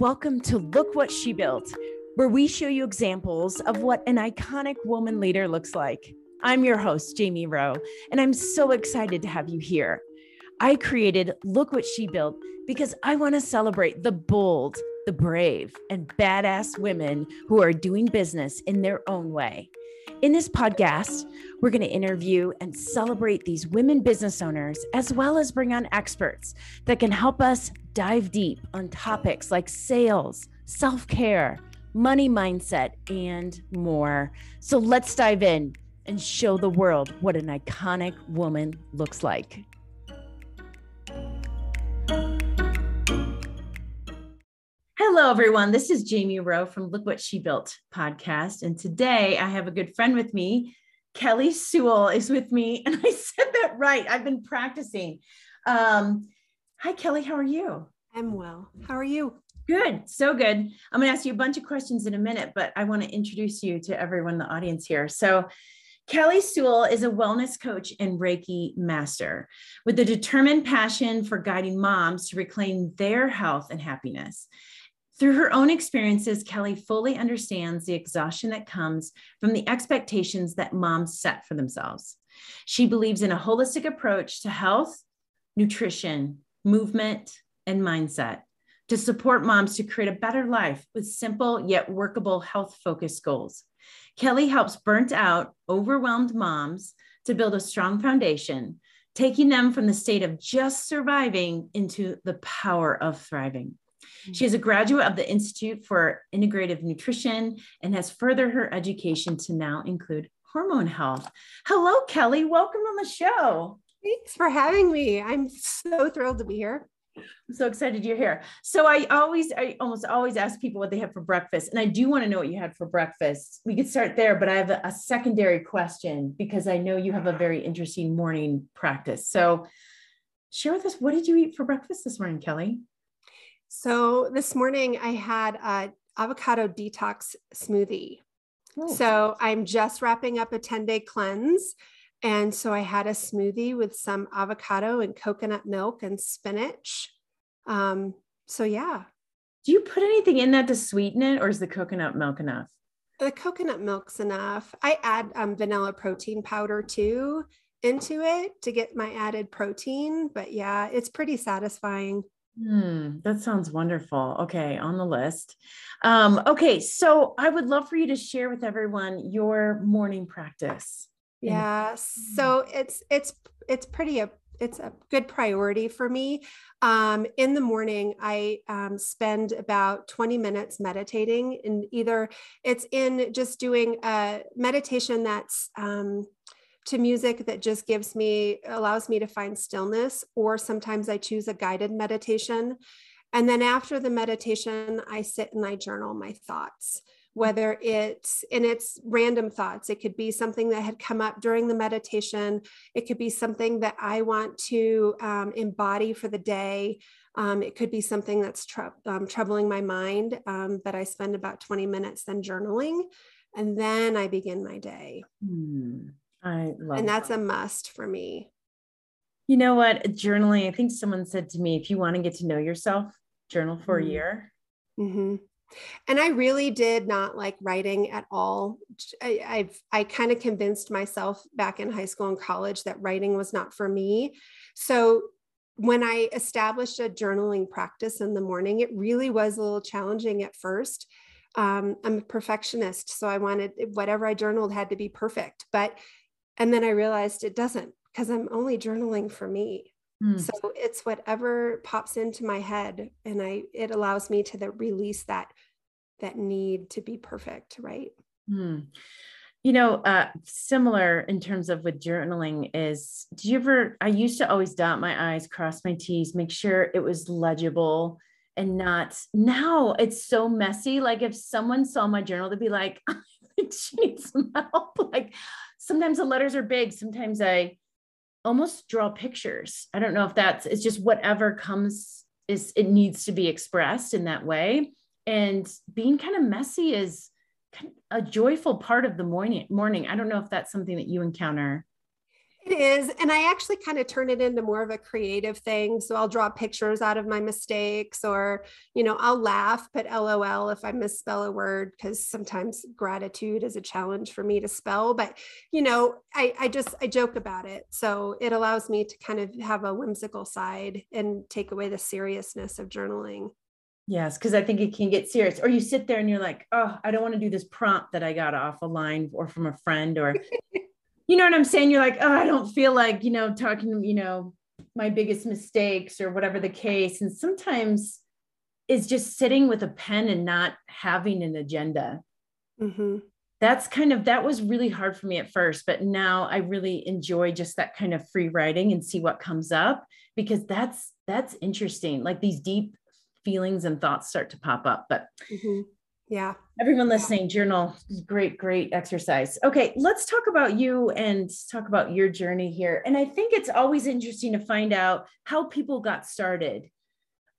Welcome to Look What She Built, where we show you examples of what an iconic woman leader looks like. I'm your host, Jamie Rowe, and I'm so excited to have you here. I created Look What She Built because I want to celebrate the bold, the brave, and badass women who are doing business in their own way. In this podcast, we're going to interview and celebrate these women business owners, as well as bring on experts that can help us dive deep on topics like sales, self care, money mindset, and more. So let's dive in and show the world what an iconic woman looks like. Hello, everyone. This is Jamie Rowe from Look What She Built podcast. And today I have a good friend with me. Kelly Sewell is with me. And I said that right. I've been practicing. Um, hi, Kelly. How are you? I'm well. How are you? Good. So good. I'm going to ask you a bunch of questions in a minute, but I want to introduce you to everyone in the audience here. So, Kelly Sewell is a wellness coach and Reiki master with a determined passion for guiding moms to reclaim their health and happiness. Through her own experiences, Kelly fully understands the exhaustion that comes from the expectations that moms set for themselves. She believes in a holistic approach to health, nutrition, movement, and mindset to support moms to create a better life with simple yet workable health focused goals. Kelly helps burnt out, overwhelmed moms to build a strong foundation, taking them from the state of just surviving into the power of thriving. She is a graduate of the Institute for Integrative Nutrition and has furthered her education to now include hormone health. Hello, Kelly. Welcome on the show. Thanks for having me. I'm so thrilled to be here. I'm so excited you're here. So I always, I almost always ask people what they have for breakfast, and I do want to know what you had for breakfast. We could start there, but I have a, a secondary question because I know you have a very interesting morning practice. So share with us what did you eat for breakfast this morning, Kelly? So this morning I had a avocado detox smoothie. Oh. So I'm just wrapping up a 10 day cleanse. And so I had a smoothie with some avocado and coconut milk and spinach. Um, so yeah. Do you put anything in that to sweeten it or is the coconut milk enough? The coconut milk's enough. I add um, vanilla protein powder too into it to get my added protein. But yeah, it's pretty satisfying. Hmm, that sounds wonderful. Okay, on the list. Um, okay, so I would love for you to share with everyone your morning practice. Yeah, so it's it's it's pretty a it's a good priority for me. Um, in the morning, I um, spend about 20 minutes meditating, and either it's in just doing a meditation that's um, to music that just gives me, allows me to find stillness, or sometimes I choose a guided meditation. And then after the meditation, I sit and I journal my thoughts, whether it's, and it's random thoughts. It could be something that had come up during the meditation. It could be something that I want to um, embody for the day. Um, it could be something that's tr- um, troubling my mind, um, but I spend about 20 minutes then journaling. And then I begin my day. Hmm. I love and that's that. a must for me. You know what? Journaling, I think someone said to me, if you want to get to know yourself, journal for mm-hmm. a year. Mm-hmm. And I really did not like writing at all. I, I've I kind of convinced myself back in high school and college that writing was not for me. So when I established a journaling practice in the morning, it really was a little challenging at first. Um, I'm a perfectionist, so I wanted whatever I journaled had to be perfect. But and then I realized it doesn't because I'm only journaling for me. Mm. So it's whatever pops into my head and I it allows me to the, release that that need to be perfect, right? Mm. You know, uh, similar in terms of with journaling is do you ever I used to always dot my I's, cross my T's, make sure it was legible and not now it's so messy. Like if someone saw my journal, they'd be like, she needs some help. Like sometimes the letters are big. Sometimes I almost draw pictures. I don't know if that's, it's just whatever comes is, it needs to be expressed in that way. And being kind of messy is kind of a joyful part of the morning morning. I don't know if that's something that you encounter. It is. And I actually kind of turn it into more of a creative thing. So I'll draw pictures out of my mistakes or, you know, I'll laugh, but LOL if I misspell a word, because sometimes gratitude is a challenge for me to spell. But, you know, I, I just, I joke about it. So it allows me to kind of have a whimsical side and take away the seriousness of journaling. Yes, because I think it can get serious. Or you sit there and you're like, oh, I don't want to do this prompt that I got off a line or from a friend, or you know what I'm saying? You're like, oh, I don't feel like, you know, talking, you know, my biggest mistakes or whatever the case. And sometimes is just sitting with a pen and not having an agenda. Mm-hmm. That's kind of that was really hard for me at first, but now I really enjoy just that kind of free writing and see what comes up because that's that's interesting. Like these deep feelings and thoughts start to pop up. But mm-hmm. yeah, everyone listening, journal great, great exercise. Okay, let's talk about you and talk about your journey here. And I think it's always interesting to find out how people got started.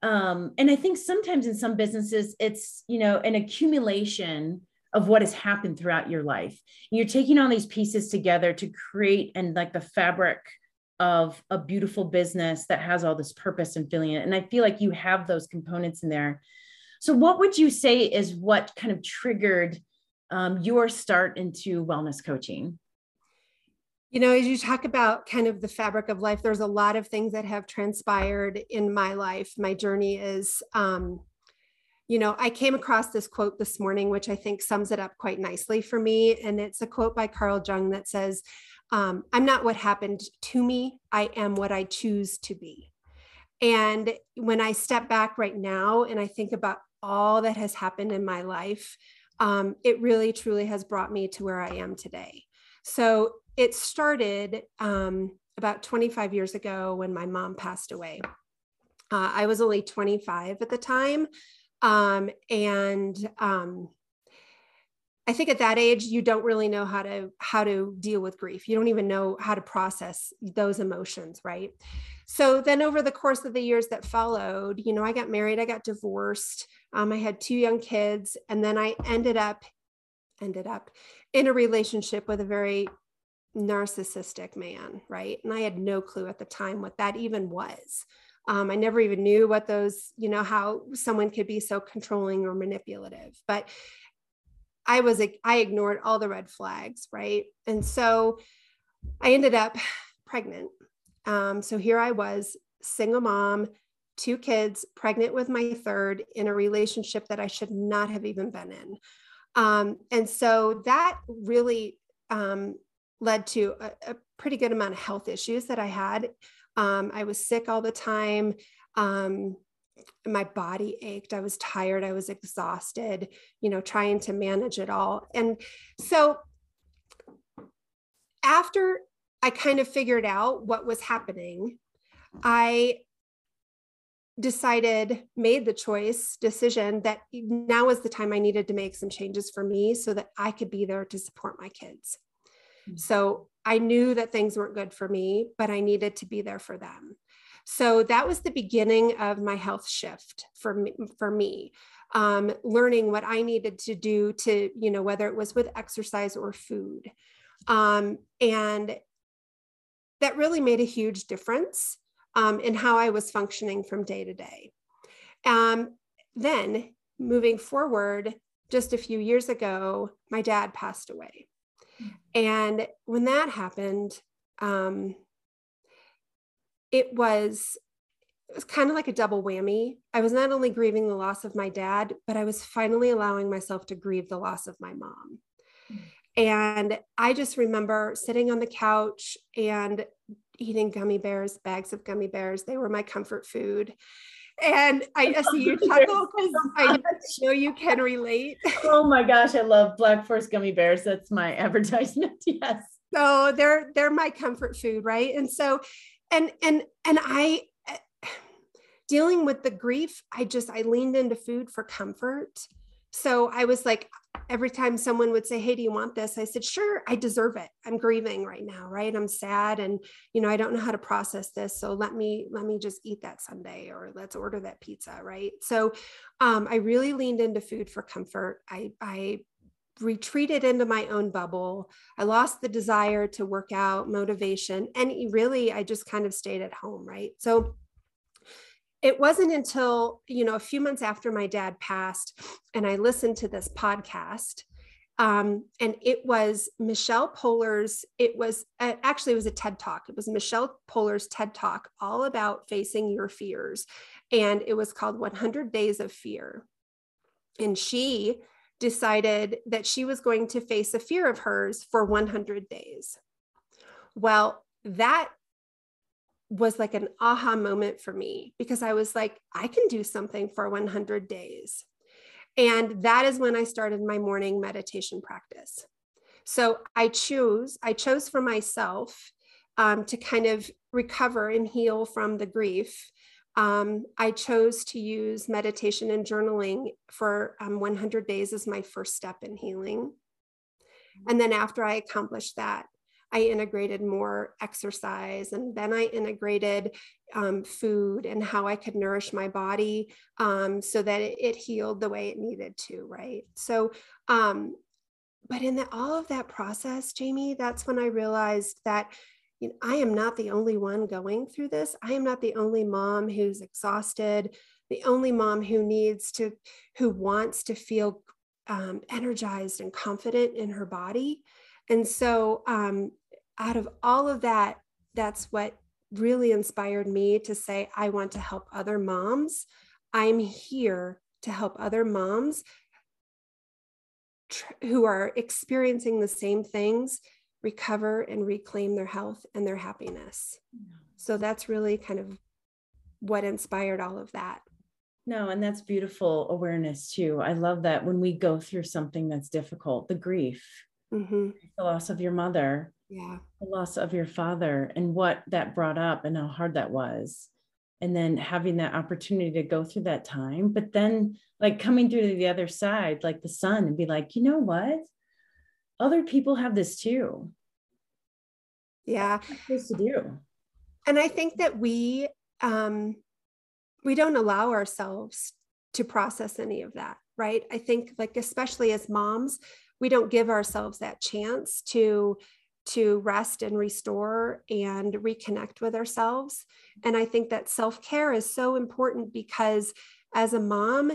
Um, and I think sometimes in some businesses, it's you know an accumulation of what has happened throughout your life. You're taking all these pieces together to create and like the fabric of a beautiful business that has all this purpose and feeling. And I feel like you have those components in there. So, what would you say is what kind of triggered um, your start into wellness coaching? You know, as you talk about kind of the fabric of life, there's a lot of things that have transpired in my life. My journey is, um, you know, I came across this quote this morning, which I think sums it up quite nicely for me. And it's a quote by Carl Jung that says, um, I'm not what happened to me, I am what I choose to be. And when I step back right now and I think about all that has happened in my life, um, it really truly has brought me to where I am today. So it started um, about 25 years ago when my mom passed away. Uh, I was only 25 at the time. Um, and um, I think at that age you don't really know how to how to deal with grief. You don't even know how to process those emotions, right? So then over the course of the years that followed, you know, I got married, I got divorced, um, I had two young kids, and then I ended up ended up in a relationship with a very narcissistic man, right? And I had no clue at the time what that even was. Um, I never even knew what those, you know, how someone could be so controlling or manipulative. But I was I ignored all the red flags, right? And so I ended up pregnant. Um, so here I was, single mom, two kids, pregnant with my third in a relationship that I should not have even been in. Um, and so that really um, led to a, a, pretty good amount of health issues that I had. Um, I was sick all the time. Um, my body ached. I was tired. I was exhausted you know trying to manage it all. And so after i kind of figured out what was happening i decided made the choice decision that now was the time i needed to make some changes for me so that i could be there to support my kids. Mm-hmm. so i knew that things weren't good for me but i needed to be there for them so that was the beginning of my health shift for me, for me. Um, learning what I needed to do to, you know, whether it was with exercise or food. Um, and that really made a huge difference um, in how I was functioning from day to day. Um, then moving forward, just a few years ago, my dad passed away. Hmm. And when that happened, um, it was it was kind of like a double whammy. I was not only grieving the loss of my dad, but I was finally allowing myself to grieve the loss of my mom. And I just remember sitting on the couch and eating gummy bears, bags of gummy bears. They were my comfort food. And I, I see you chuckle because I know you can relate. Oh my gosh, I love Black Forest gummy bears. That's my advertisement. Yes. So they're they're my comfort food, right? And so and and and i dealing with the grief i just i leaned into food for comfort. So i was like every time someone would say hey do you want this? I said sure i deserve it. I'm grieving right now right? I'm sad and you know i don't know how to process this so let me let me just eat that sundae or let's order that pizza right? So um, i really leaned into food for comfort. I i retreated into my own bubble. I lost the desire to work out, motivation, and really I just kind of stayed at home, right? So it wasn't until, you know, a few months after my dad passed and I listened to this podcast um, and it was Michelle Poler's. It was uh, actually it was a TED talk. It was Michelle Poler's TED talk, all about facing your fears, and it was called 100 Days of Fear. And she decided that she was going to face a fear of hers for 100 days. Well, that was like an aha moment for me because I was like, I can do something for 100 days. And that is when I started my morning meditation practice. So I choose, I chose for myself um, to kind of recover and heal from the grief um, I chose to use meditation and journaling for um, 100 days as my first step in healing. And then after I accomplished that, I integrated more exercise and then I integrated um, food and how I could nourish my body um, so that it, it, healed the way it needed to, right? So, um, but in the, all of that process, Jamie, that's when I realized that you know, I am not the only one going through this. I am not the only mom who's exhausted, the only mom who needs to, who wants to feel um, energized and confident in her body. And so, um, out of all of that, that's what really inspired me to say, I want to help other moms. I'm here to help other moms tr- who are experiencing the same things recover and reclaim their health and their happiness. So that's really kind of what inspired all of that. No, and that's beautiful awareness too. I love that when we go through something that's difficult, the grief, mm-hmm. the loss of your mother, yeah, the loss of your father, and what that brought up and how hard that was. And then having that opportunity to go through that time, but then like coming through to the other side, like the sun, and be like, you know what? Other people have this too. Yeah. To do. And I think that we um we don't allow ourselves to process any of that, right? I think like especially as moms, we don't give ourselves that chance to to rest and restore and reconnect with ourselves. And I think that self-care is so important because as a mom,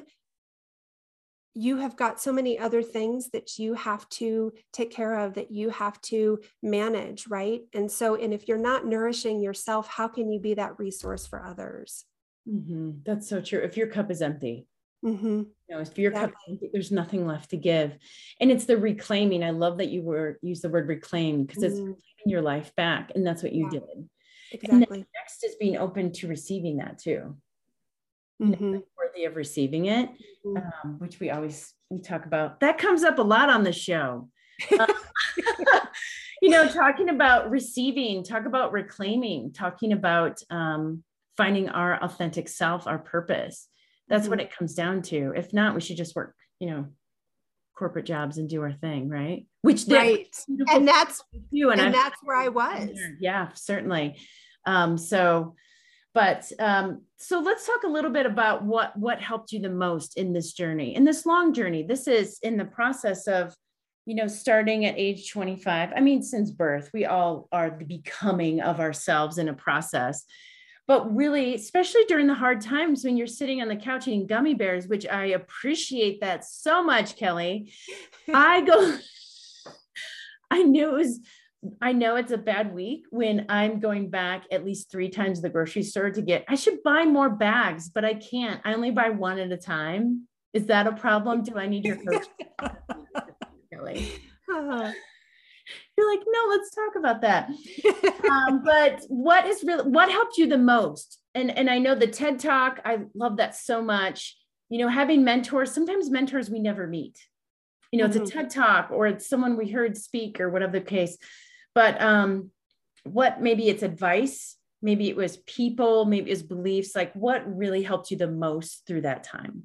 you have got so many other things that you have to take care of that you have to manage right? And so and if you're not nourishing yourself how can you be that resource for others? Mm-hmm. that's so true. If your cup is empty. Mm-hmm. you know if your cup empty, there's nothing left to give. And it's the reclaiming. I love that you were use the word reclaim because mm-hmm. it's reclaiming your life back and that's what you yeah. did. Exactly. next is being open to receiving that too mm-hmm. worthy of receiving it, mm-hmm. um, which we always we talk about. That comes up a lot on the show. Uh, you know, talking about receiving, talk about reclaiming, talking about um, finding our authentic self, our purpose. That's mm-hmm. what it comes down to. If not, we should just work, you know, corporate jobs and do our thing, right? Which right, and that's you, and, and that's where I was. Yeah, certainly. Um, so but um, so let's talk a little bit about what what helped you the most in this journey, in this long journey. This is in the process of, you know, starting at age 25. I mean, since birth, we all are the becoming of ourselves in a process. But really, especially during the hard times when you're sitting on the couch eating gummy bears, which I appreciate that so much, Kelly. I go, I knew it was I know it's a bad week when I'm going back at least three times to the grocery store to get, I should buy more bags, but I can't. I only buy one at a time. Is that a problem? Do I need your coach? really? Uh-huh. You're like, no, let's talk about that. um, but what is really, what helped you the most? And, and I know the TED talk, I love that so much. You know, having mentors, sometimes mentors we never meet. You know, mm-hmm. it's a mm-hmm. TED talk or it's someone we heard speak or whatever the case but um, what maybe it's advice, maybe it was people, maybe it was beliefs, like what really helped you the most through that time?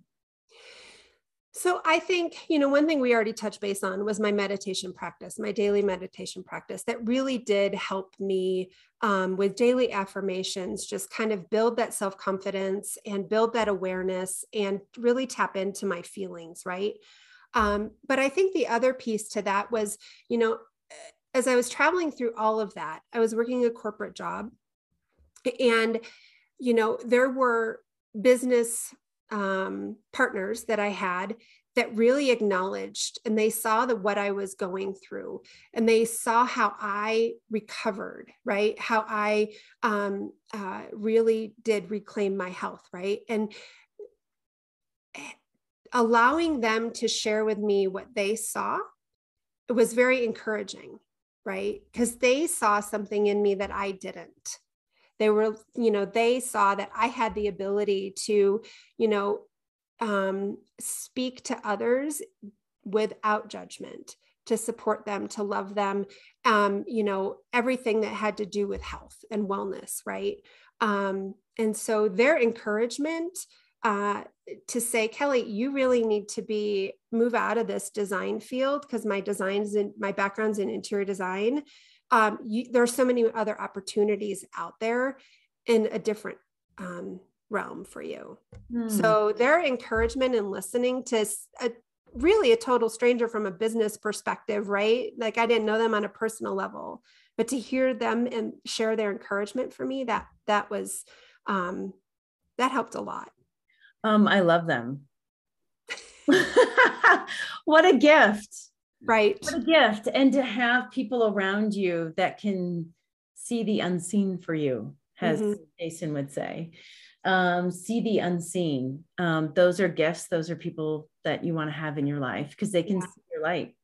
So I think, you know, one thing we already touched base on was my meditation practice, my daily meditation practice that really did help me um, with daily affirmations, just kind of build that self confidence and build that awareness and really tap into my feelings, right? Um, but I think the other piece to that was, you know, as I was traveling through all of that, I was working a corporate job. And, you know, there were business um, partners that I had that really acknowledged and they saw that what I was going through and they saw how I recovered, right? How I um, uh, really did reclaim my health, right? And allowing them to share with me what they saw was very encouraging right? Because they saw something in me that i didn't. They were you know they saw that i had the ability to you know um, speak to others without judgment to support them to love them um, you know everything that had to do with health and wellness right? Um, and so their encouragement uh, to say kelly you really need to be move out of this design field because my designs and my background's in interior design um, you, there are so many other opportunities out there in a different um, realm for you. Hmm. So their encouragement and listening to a, really a total stranger from a business perspective, right? Like I didn't know them on a personal level, but to hear them and share their encouragement for me, that that was um, that helped a lot. Um, I love them. what a gift. Right. What a gift. And to have people around you that can see the unseen for you, as mm-hmm. Jason would say um, see the unseen. Um, those are gifts. Those are people that you want to have in your life because they can yeah. see your light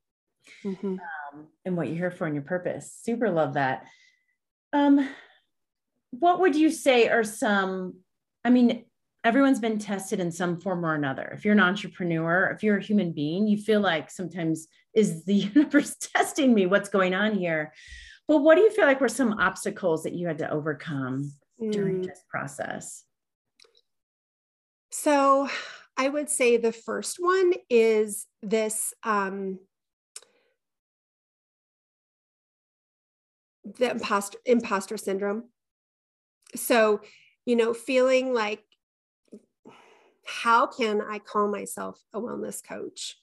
mm-hmm. um, and what you're here for and your purpose. Super love that. Um, what would you say are some? I mean, everyone's been tested in some form or another. If you're an entrepreneur, if you're a human being, you feel like sometimes is the universe testing me? What's going on here? But what do you feel like were some obstacles that you had to overcome mm. during this process? So I would say the first one is this um, the imposter imposter syndrome. So, you know, feeling like how can I call myself a wellness coach?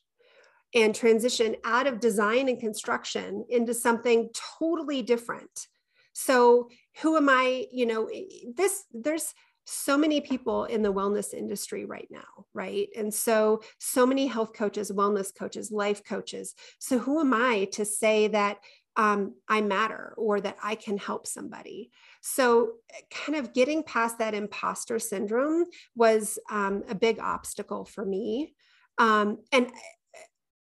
and transition out of design and construction into something totally different. So, who am I? You know, this there's so many people in the wellness industry right now, right? And so, so many health coaches, wellness coaches, life coaches. So, who am I to say that um, I matter or that I can help somebody? So, kind of getting past that imposter syndrome was um, a big obstacle for me. Um, and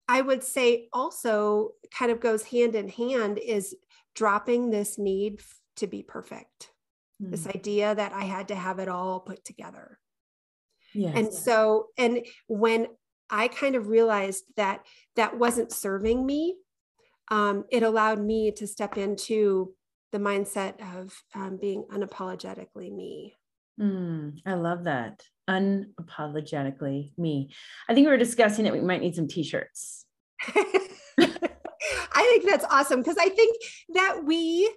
I would say also kind of goes hand in hand is dropping this need to be perfect mm. this idea that I had to have it all put together. Yes. And so, and when I kind of realized that that wasn't serving me, um, it allowed me to step into the mindset of um, being unapologetically me. Mm, I love that. Unapologetically me. I think we were discussing that we might need some t shirts. I think that's awesome because I think that we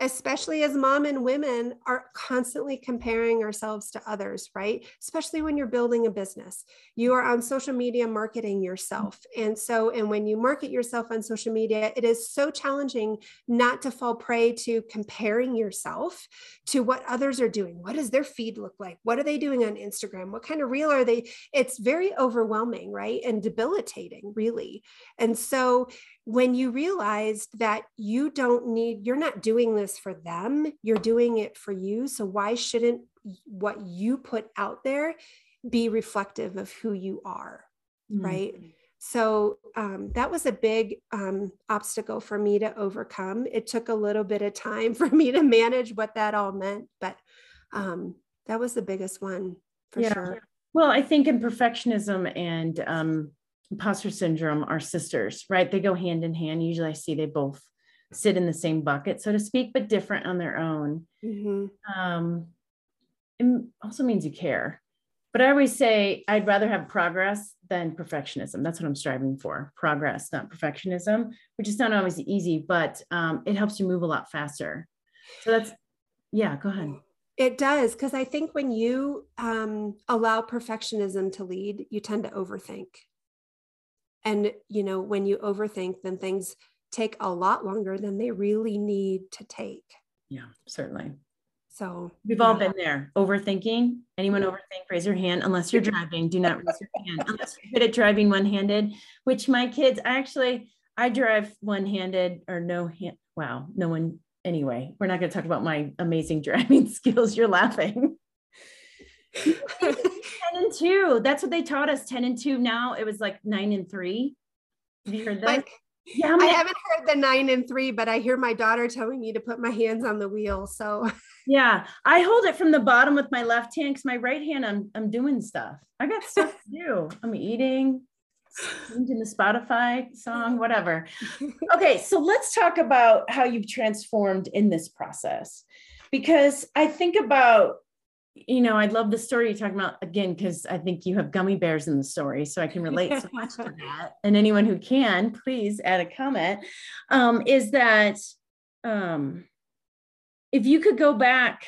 especially as mom and women are constantly comparing ourselves to others right? Especially when you're building a business. You are on social media marketing yourself. And so and when you market yourself on social media it is so challenging not to fall prey to comparing yourself to what others are doing. What does their feed look like? What are they doing on instagram? What kind of reel are they? It's very overwhelming right? And debilitating really. And so when you realized that you don't need, you're not doing this for them, you're doing it for you. So why shouldn't what you put out there be reflective of who you are? Mm-hmm. Right. So um, that was a big um, obstacle for me to overcome. It took a little bit of time for me to manage what that all meant, but um, that was the biggest one for yeah. sure. Well, I think in perfectionism and um, imposter syndrome are sisters, right? They go hand in hand. Usually I see they both sit in the same bucket, so to speak, but different on their own. Mm-hmm. Um, it also means you care. But I always say I'd rather have progress than perfectionism. That's what I'm striving for progress, not perfectionism, which is not always easy, but um, it helps you move a lot faster. So that's, yeah, go ahead. It does. Because I think when you um, allow perfectionism to lead, you tend to overthink And, you know, when you overthink, then things take a lot longer than they really need to take. Yeah, certainly. So we've all been there. Overthinking. Anyone overthink? Raise your hand. Unless you're driving, do not raise your hand. Unless you're good at driving one-handed, which my kids I actually I drive one-handed or no hand. Wow, no one. Anyway, we're not going to talk about my amazing driving skills. You're laughing. 10 and 2. That's what they taught us 10 and 2. Now it was like 9 and 3. Have you heard that? Like, yeah, I haven't heard the 9 and 3, but I hear my daughter telling me to put my hands on the wheel. So yeah, I hold it from the bottom with my left hand because my right hand I'm I'm doing stuff. I got stuff to do. I'm eating, in the Spotify song, whatever. Okay, so let's talk about how you've transformed in this process. Because I think about you know, I love the story you're talking about again, because I think you have gummy bears in the story. So I can relate so much to that. And anyone who can, please add a comment. Um, is that um, if you could go back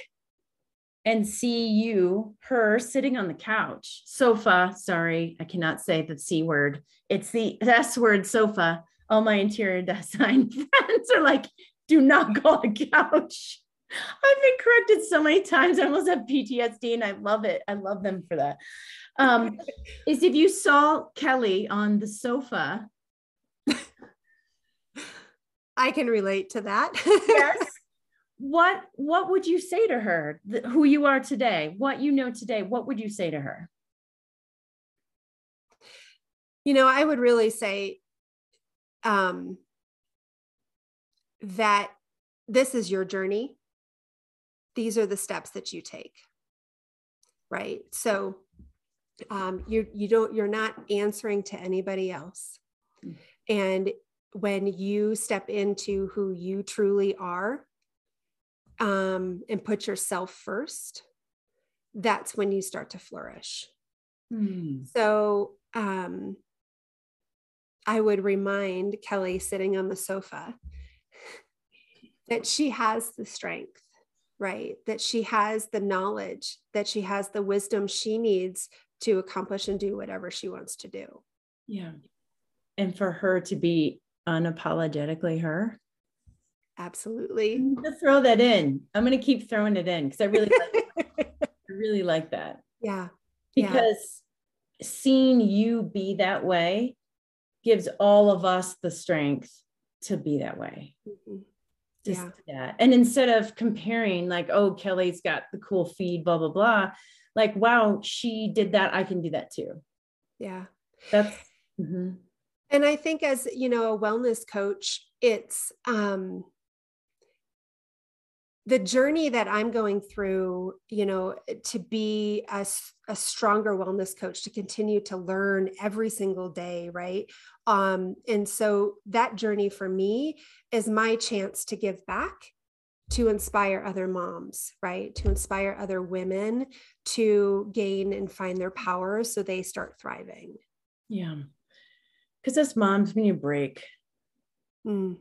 and see you, her sitting on the couch, sofa, sorry, I cannot say the C word. It's the S word, sofa. All my interior design friends are like, do not go on a couch. I've been corrected so many times. I almost have PTSD and I love it. I love them for that. Um, is if you saw Kelly on the sofa. I can relate to that. yes. What what would you say to her? Who you are today, what you know today, what would you say to her? You know, I would really say um, that this is your journey these are the steps that you take right so um, you you don't you're not answering to anybody else mm. and when you step into who you truly are um, and put yourself first that's when you start to flourish mm. so um, i would remind kelly sitting on the sofa that she has the strength right? That she has the knowledge, that she has the wisdom she needs to accomplish and do whatever she wants to do. Yeah. And for her to be unapologetically her. Absolutely. To throw that in. I'm going to keep throwing it in because I really like I really like that. Yeah. Because yeah. seeing you be that way gives all of us the strength to be that way. Mm-hmm just yeah. that. And instead of comparing, like, oh, Kelly's got the cool feed, blah, blah, blah, like, wow, she did that. I can do that too. Yeah. That's, mm-hmm. and I think as, you know, a wellness coach, it's, um, the journey that I'm going through, you know, to be a, a stronger wellness coach, to continue to learn every single day, right? Um, and so that journey for me is my chance to give back to inspire other moms, right? To inspire other women to gain and find their power so they start thriving. Yeah. Because as moms, we need a break. Mm.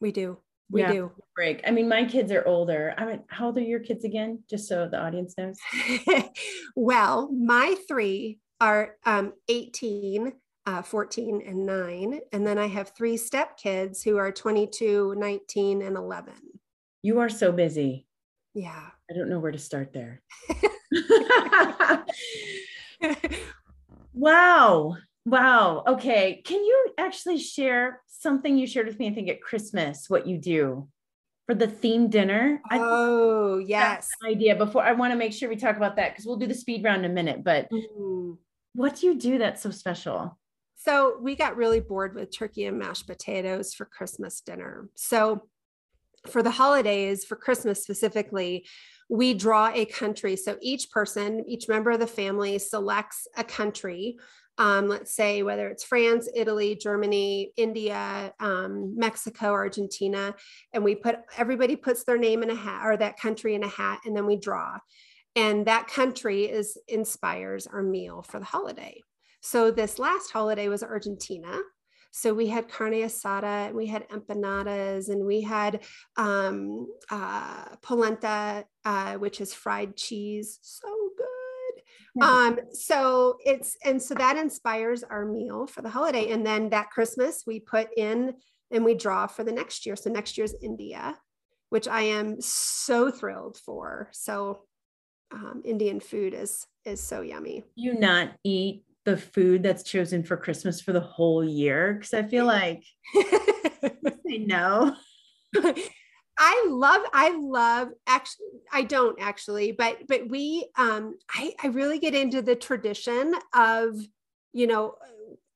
We do. We yeah, do. Break. I mean, my kids are older. I mean, how old are your kids again? Just so the audience knows. well, my three are um, 18, uh, 14, and nine. And then I have three step kids who are 22, 19, and 11. You are so busy. Yeah. I don't know where to start there. wow. Wow. Okay. Can you actually share something you shared with me, I think at Christmas, what you do for the theme dinner? Oh, yes. idea before I want to make sure we talk about that because we'll do the speed round in a minute. But mm-hmm. what do you do that's so special? So we got really bored with turkey and mashed potatoes for Christmas dinner. So for the holidays, for Christmas specifically, we draw a country. So each person, each member of the family selects a country um, let's say whether it's France, Italy, Germany, India, um, Mexico, Argentina, and we put everybody puts their name in a hat or that country in a hat, and then we draw. And that country is inspires our meal for the holiday. So this last holiday was Argentina. So we had carne asada, and we had empanadas, and we had um, uh, polenta, uh, which is fried cheese. So good Um, so it's and so that inspires our meal for the holiday. And then that Christmas we put in and we draw for the next year. So next year's India, which I am so thrilled for. So um, Indian food is is so yummy. You not eat the food that's chosen for Christmas for the whole year because I feel like say no. I love, I love actually, I don't actually, but, but we, um, I, I really get into the tradition of, you know,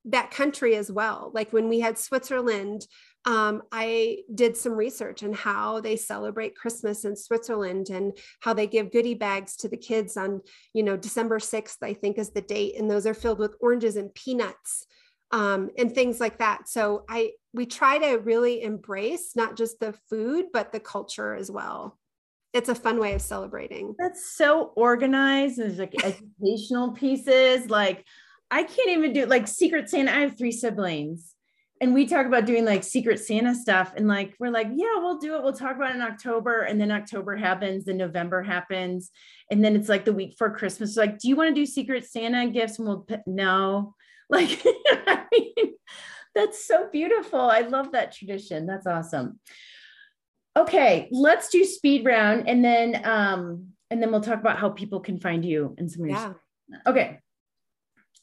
that country as well. Like when we had Switzerland, um, I did some research on how they celebrate Christmas in Switzerland and how they give goodie bags to the kids on, you know, December 6th, I think is the date. And those are filled with oranges and peanuts um, and things like that. So I we try to really embrace not just the food but the culture as well. It's a fun way of celebrating. That's so organized. There's like educational pieces. Like I can't even do like Secret Santa. I have three siblings. And we talk about doing like Secret Santa stuff. And like, we're like, yeah, we'll do it. We'll talk about it in October. And then October happens, then November happens. And then it's like the week for Christmas. like, do you want to do Secret Santa gifts? And we'll, put, no. Like, I mean, that's so beautiful. I love that tradition. That's awesome. Okay, let's do speed round and then um and then we'll talk about how people can find you and some of yeah. Okay.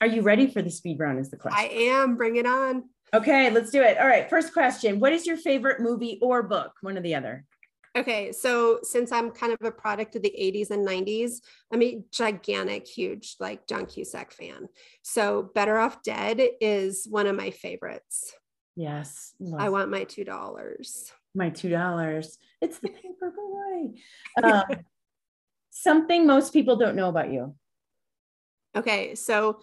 Are you ready for the speed round is the question. I am. Bring it on. Okay, let's do it. All right, first question. What is your favorite movie or book? One or the other. Okay, so since I'm kind of a product of the 80s and 90s, I'm a gigantic, huge like John Cusack fan. So Better Off Dead is one of my favorites. Yes. I want my two dollars. My two dollars. It's the paper boy. Um, something most people don't know about you. Okay, so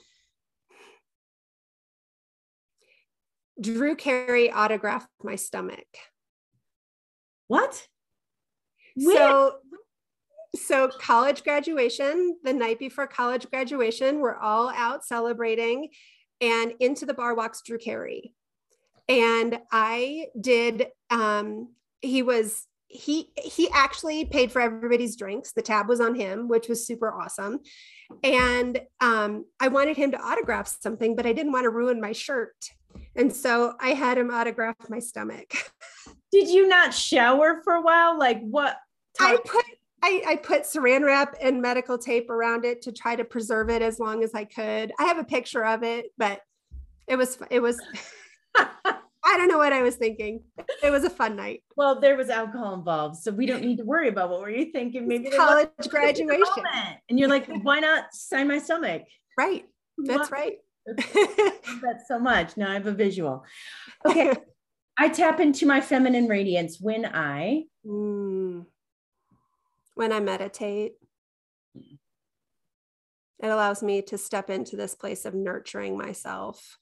Drew Carey autographed my stomach. What? So so college graduation, the night before college graduation, we're all out celebrating and into the bar walks Drew Carey. And I did um he was he he actually paid for everybody's drinks. The tab was on him, which was super awesome. And um, I wanted him to autograph something, but I didn't want to ruin my shirt. And so I had him autograph my stomach. Did you not shower for a while? Like what? I put I, I put saran wrap and medical tape around it to try to preserve it as long as I could. I have a picture of it, but it was it was I don't know what I was thinking. It was a fun night. Well, there was alcohol involved, so we don't need to worry about what were you thinking? Maybe college graduation, and you're like, why not sign my stomach? Right. That's right. That's so much. Now I have a visual. Okay. I tap into my feminine radiance when I mm. when I meditate. It allows me to step into this place of nurturing myself.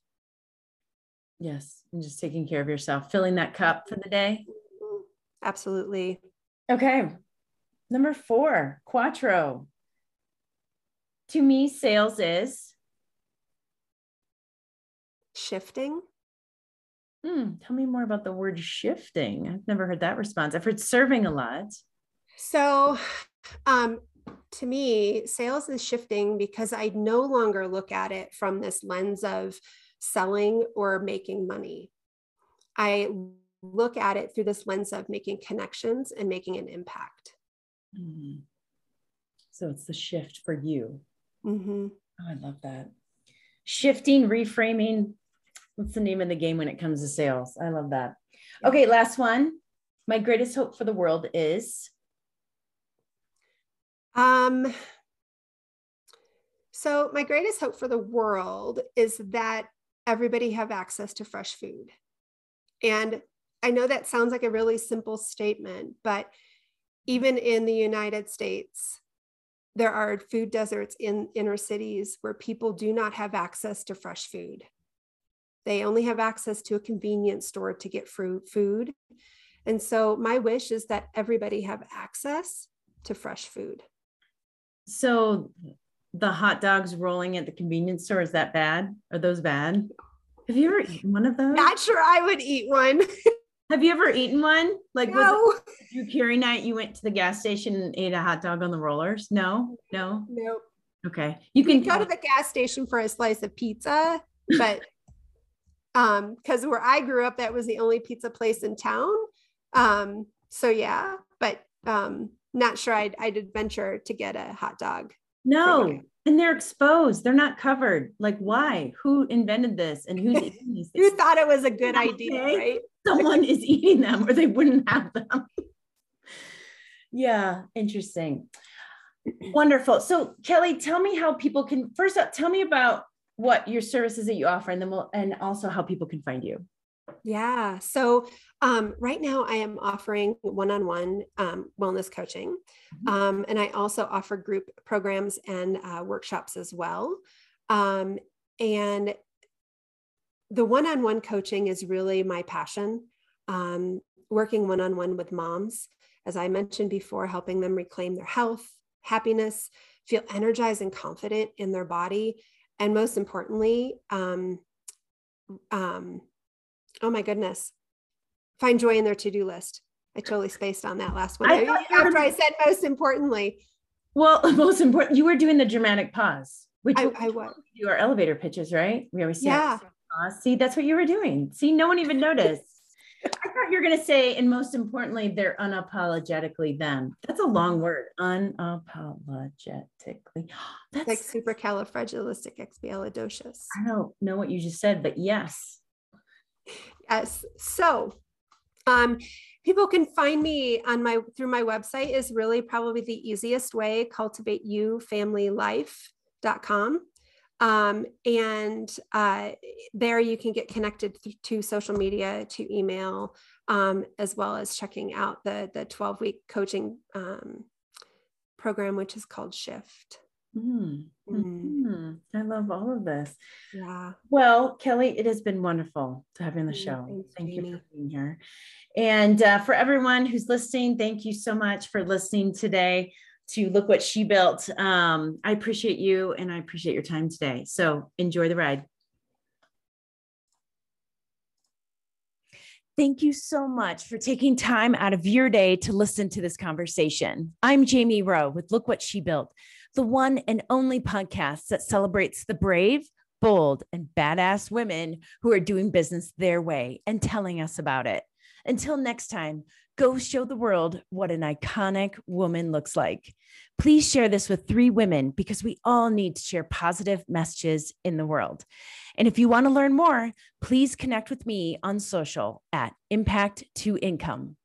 Yes, and just taking care of yourself, filling that cup for the day. Absolutely. Okay. Number four, Quattro. To me, sales is shifting. Hmm, tell me more about the word shifting. I've never heard that response. I've heard serving a lot. So, um, to me, sales is shifting because I no longer look at it from this lens of selling or making money. I look at it through this lens of making connections and making an impact. Mm-hmm. So it's the shift for you. Mm-hmm. Oh, I love that. Shifting, reframing, What's the name of the game when it comes to sales? I love that. Okay, last one. My greatest hope for the world is um so my greatest hope for the world is that everybody have access to fresh food. And I know that sounds like a really simple statement, but even in the United States, there are food deserts in inner cities where people do not have access to fresh food. They only have access to a convenience store to get fruit food. And so my wish is that everybody have access to fresh food. So the hot dogs rolling at the convenience store is that bad? Are those bad? Have you ever eaten one of those? Not sure I would eat one. Have you ever eaten one? Like no. was it Drew Carey night? You went to the gas station and ate a hot dog on the rollers? No, no, nope. Okay. You can go to the gas station for a slice of pizza, but um, because where I grew up, that was the only pizza place in town. Um, so yeah, but um, not sure I'd I'd adventure to get a hot dog. No, and they're exposed. They're not covered. Like, why? Who invented this? And who's eating these Who thought it was a good idea, Okay. right? Someone is eating them, or they wouldn't have them. yeah, interesting. Wonderful. So, Kelly, tell me how people can first up. Tell me about what your services that you offer, and then we'll and also how people can find you. Yeah. So um, right now I am offering one-on-one um, wellness coaching. Mhm. Um, and I also offer group programs and uh, workshops as well. Um, and the one-on-one coaching is really my passion. Um, working one-on-one with moms, as I mentioned before, helping them reclaim their health, happiness, feel energized and confident in their body, and most importantly, um, um, oh my goodness, find joy in their to-do list. I totally spaced on that last one. I thought you were After I said most importantly, Well, most important, you were doing the dramatic pause, which I, I was. do our elevator pitches, right? We always say, Yeah. pause. See, that's what you were doing. See, no one even noticed. I thought you were going to say, and most importantly, they're unapologetically them. That's a long word. Unapologetically. That's like supercalifragilisticexpialidocious. I don't know what you just said, but yes. Yes. So, um, people can find me on my through my website is really probably the easiest way. CultivateYouFamilyLife.com. Um, and uh, there you can get connected to social media, to email, um, as well as checking out the the 12 week coaching um, program, which is called Shift. Mm, Mm, mhm. I love all of this. yeah. Well, Kelly, it has been wonderful to have you on the Mm, show. thanks, Thank you for being here. And uh, for everyone who's listening, thank you so much for listening today to Look What She Built. Um, I appreciate you and I appreciate your time today. So enjoy the ride. Thank you so much for taking time out of your day to listen to this conversation. I'm Jamie Rowe with Look What She Built, the one and only podcast that celebrates the brave, bold, and badass women who are doing business their way and telling us about it. Until next time, go show the world what an iconic woman looks like. Please share this with three women because we all need to share positive messages in the world. And if you want to learn more, please connect with me on social at Impact to Income.